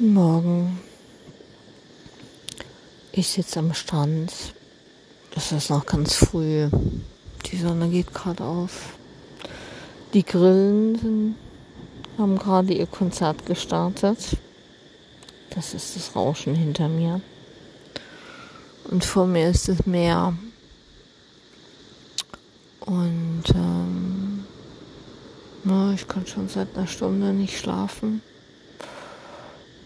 Guten Morgen. Ich sitze am Strand. Es ist noch ganz früh. Die Sonne geht gerade auf. Die Grillen sind, haben gerade ihr Konzert gestartet. Das ist das Rauschen hinter mir. Und vor mir ist das Meer. Und ähm, na, ich kann schon seit einer Stunde nicht schlafen.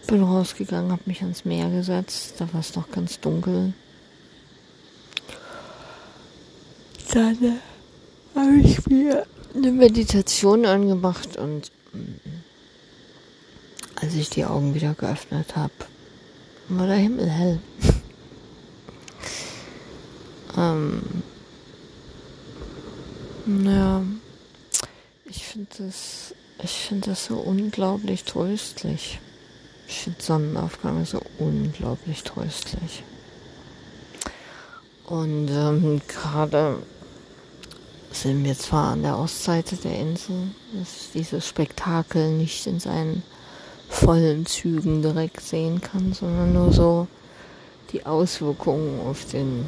Bin rausgegangen, habe mich ans Meer gesetzt. Da war es noch ganz dunkel. Dann äh, habe ich mir eine Meditation angemacht und mm, als ich die Augen wieder geöffnet habe, war der Himmel hell. ähm, ja, ich finde das, ich finde das so unglaublich tröstlich. Sonnenaufgang so unglaublich tröstlich. Und ähm, gerade sind wir zwar an der Ostseite der Insel, dass dieses Spektakel nicht in seinen vollen Zügen direkt sehen kann, sondern nur so die Auswirkungen auf den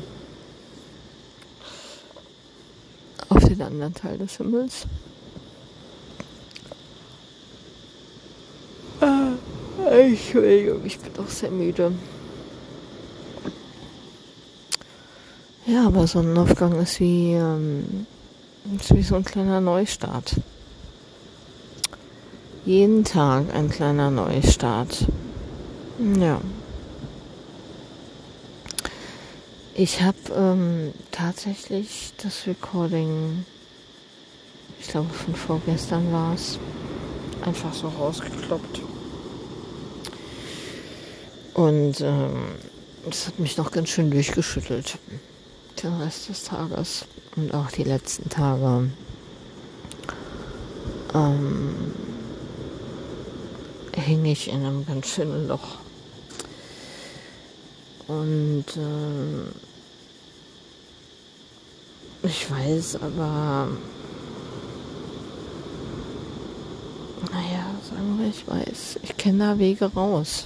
auf den anderen Teil des Himmels. Entschuldigung, ich bin doch sehr müde. Ja, aber Sonnenaufgang ist wie, ähm, ist wie so ein kleiner Neustart. Jeden Tag ein kleiner Neustart. Ja. Ich habe ähm, tatsächlich das Recording, ich glaube von vorgestern war es, einfach so rausgekloppt. Und ähm, das hat mich noch ganz schön durchgeschüttelt. Den Rest des Tages und auch die letzten Tage. Ähm, hing ich in einem ganz schönen Loch. Und äh, ich weiß aber, naja, sagen wir, ich weiß, ich kenne da Wege raus.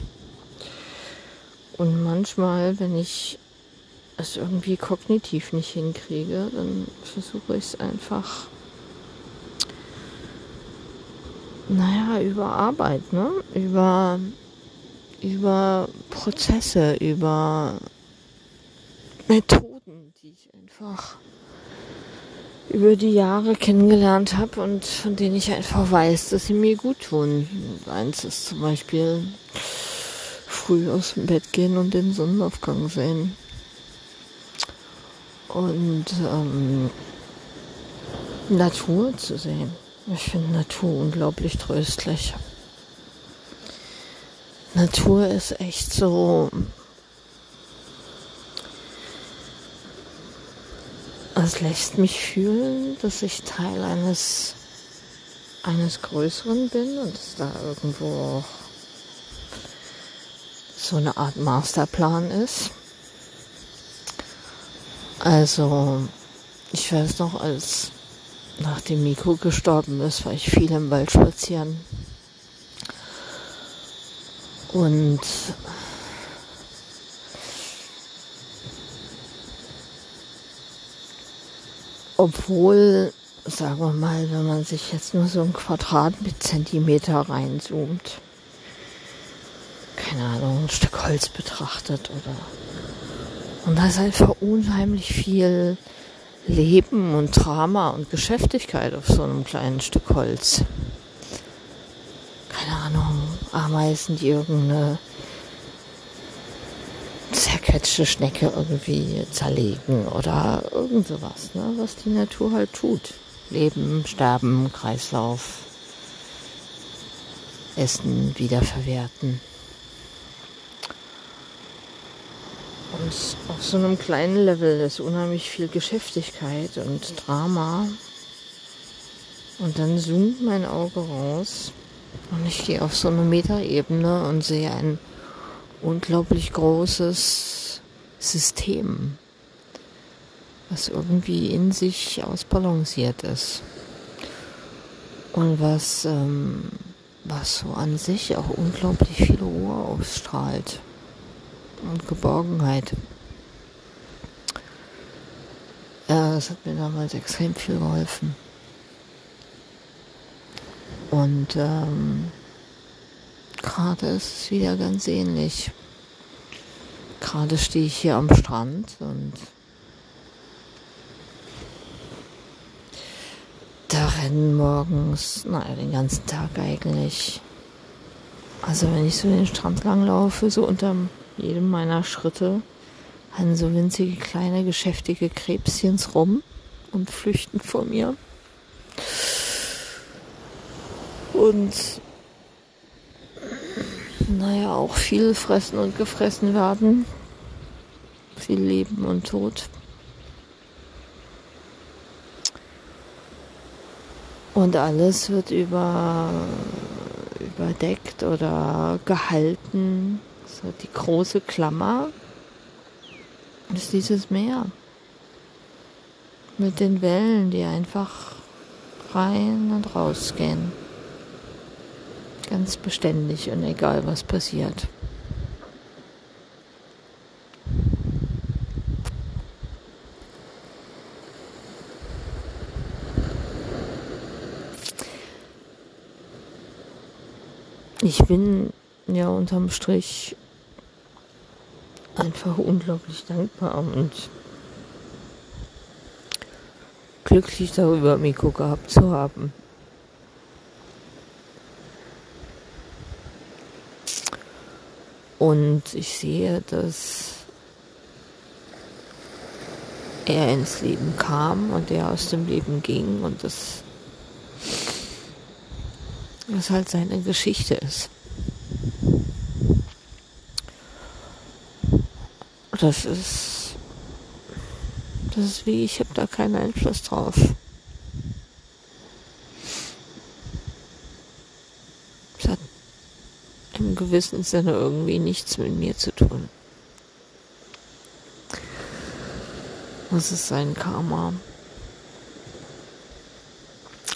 Und manchmal, wenn ich es irgendwie kognitiv nicht hinkriege, dann versuche ich es einfach, naja, über Arbeit, ne? Über, über Prozesse, über Methoden, die ich einfach über die Jahre kennengelernt habe und von denen ich einfach weiß, dass sie mir gut tun. Eins ist zum Beispiel früh aus dem Bett gehen und den Sonnenaufgang sehen. Und ähm, Natur zu sehen. Ich finde Natur unglaublich tröstlich. Natur ist echt so. Es lässt mich fühlen, dass ich Teil eines eines Größeren bin und es da irgendwo auch so eine Art Masterplan ist. Also, ich weiß noch, als nachdem Miko gestorben ist, war ich viel im Wald spazieren. Und obwohl, sagen wir mal, wenn man sich jetzt nur so ein Quadrat mit Zentimeter reinzoomt, keine Ahnung, ein Stück Holz betrachtet oder. Und da ist einfach unheimlich viel Leben und Drama und Geschäftigkeit auf so einem kleinen Stück Holz. Keine Ahnung, Ameisen, die irgendeine zerquetschte Schnecke irgendwie zerlegen oder irgend sowas, ne, was die Natur halt tut. Leben, Sterben, Kreislauf, Essen, wiederverwerten. Und auf so einem kleinen Level ist unheimlich viel Geschäftigkeit und Drama. Und dann zoomt mein Auge raus und ich gehe auf so eine Metaebene und sehe ein unglaublich großes System, was irgendwie in sich ausbalanciert ist und was, ähm, was so an sich auch unglaublich viel Ruhe ausstrahlt und Geborgenheit. Ja, das hat mir damals extrem viel geholfen. Und ähm, gerade ist es wieder ganz ähnlich. Gerade stehe ich hier am Strand und da rennen morgens, naja, den ganzen Tag eigentlich. Also wenn ich so den Strand lang laufe, so unter jedem meiner Schritte, rennen so winzige kleine geschäftige Krebschens rum und flüchten vor mir. Und naja, auch viel fressen und gefressen werden. Viel Leben und Tod. Und alles wird über, überdeckt oder gehalten. So die große Klammer ist dieses Meer. Mit den Wellen, die einfach rein und raus gehen. Ganz beständig und egal was passiert. Ich bin ja unterm Strich einfach unglaublich dankbar und glücklich darüber, Miko gehabt zu haben. Und ich sehe, dass er ins Leben kam und er aus dem Leben ging und das was halt seine Geschichte ist. Das ist, das ist wie, ich habe da keinen Einfluss drauf. Es hat im gewissen Sinne irgendwie nichts mit mir zu tun. Das ist sein Karma.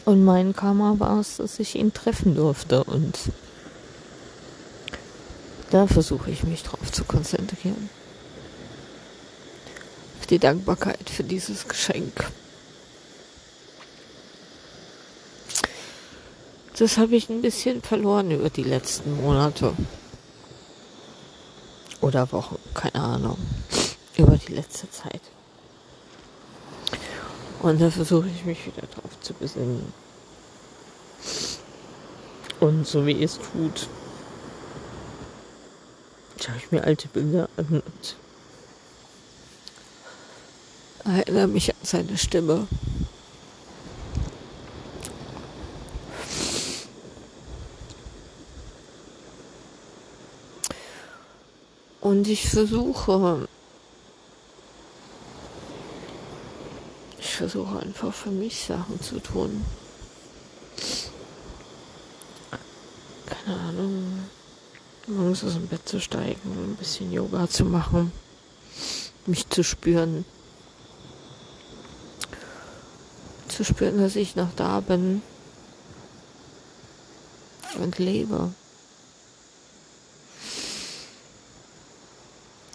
Und mein Karma war es, dass ich ihn treffen durfte. Und da versuche ich mich drauf zu konzentrieren. Die Dankbarkeit für dieses Geschenk. Das habe ich ein bisschen verloren über die letzten Monate. Oder Wochen, keine Ahnung. Über die letzte Zeit. Und da versuche ich mich wieder drauf zu besinnen. Und so wie es tut, schaue ich mir alte Bilder an und erinnere mich an seine Stimme. Und ich versuche ich versuche einfach für mich Sachen zu tun. Keine Ahnung. Morgens aus dem Bett zu steigen, ein bisschen Yoga zu machen, mich zu spüren. Zu spüren, dass ich noch da bin und lebe.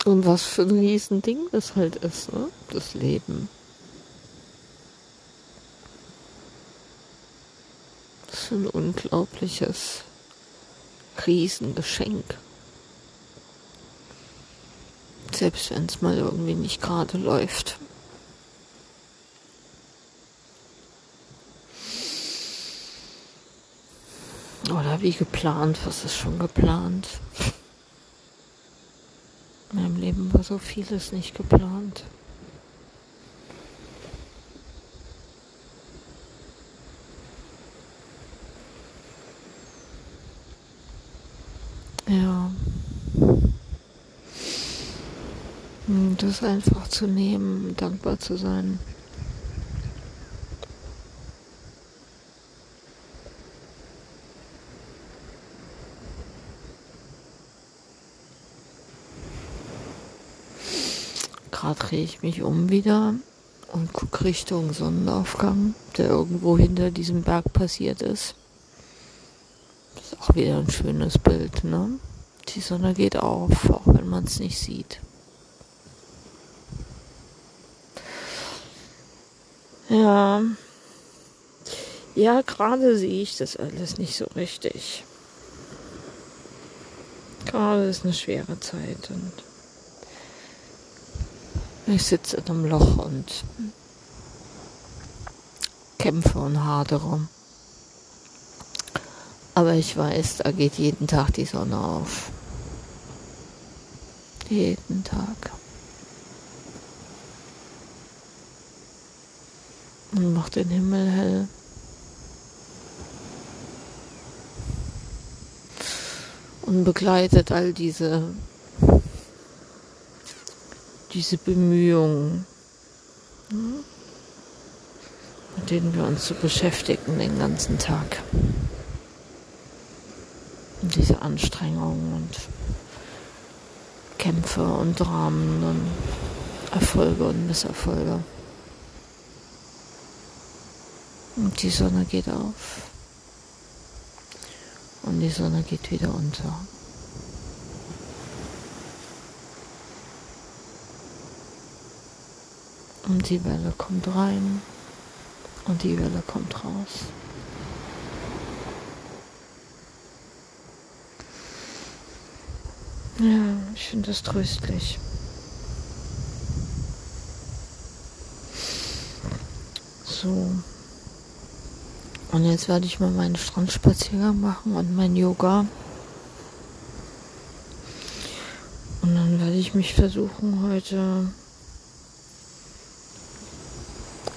Und was für ein Riesending das halt ist, ne? Das Leben. für ein unglaubliches Riesengeschenk. Selbst wenn es mal irgendwie nicht gerade läuft. Oder wie geplant, was ist schon geplant? In meinem Leben war so vieles nicht geplant. Ja. Hm, das einfach zu nehmen, dankbar zu sein. Gerade drehe ich mich um wieder und gucke Richtung Sonnenaufgang, der irgendwo hinter diesem Berg passiert ist auch wieder ein schönes Bild, ne? Die Sonne geht auf, auch wenn man es nicht sieht. Ja. Ja, gerade sehe ich das alles nicht so richtig. Gerade ist eine schwere Zeit und ich sitze in einem Loch und kämpfe und hadere. Aber ich weiß, da geht jeden Tag die Sonne auf. Jeden Tag. Und macht den Himmel hell. Und begleitet all diese, diese Bemühungen, mit denen wir uns so beschäftigen den ganzen Tag. Und diese Anstrengungen und Kämpfe und Dramen und Erfolge und Misserfolge. Und die Sonne geht auf. Und die Sonne geht wieder unter. Und die Welle kommt rein und die Welle kommt raus. Ja, ich finde das tröstlich. So. Und jetzt werde ich mal meinen Strandspaziergang machen und mein Yoga. Und dann werde ich mich versuchen, heute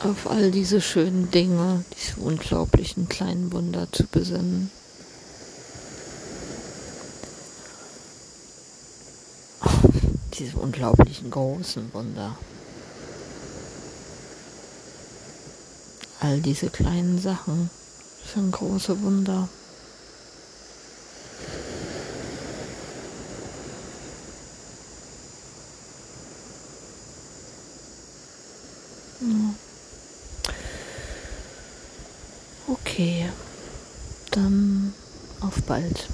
auf all diese schönen Dinge, diese unglaublichen kleinen Wunder zu besinnen. diese unglaublichen großen Wunder. All diese kleinen Sachen sind große Wunder. Okay, dann auf bald.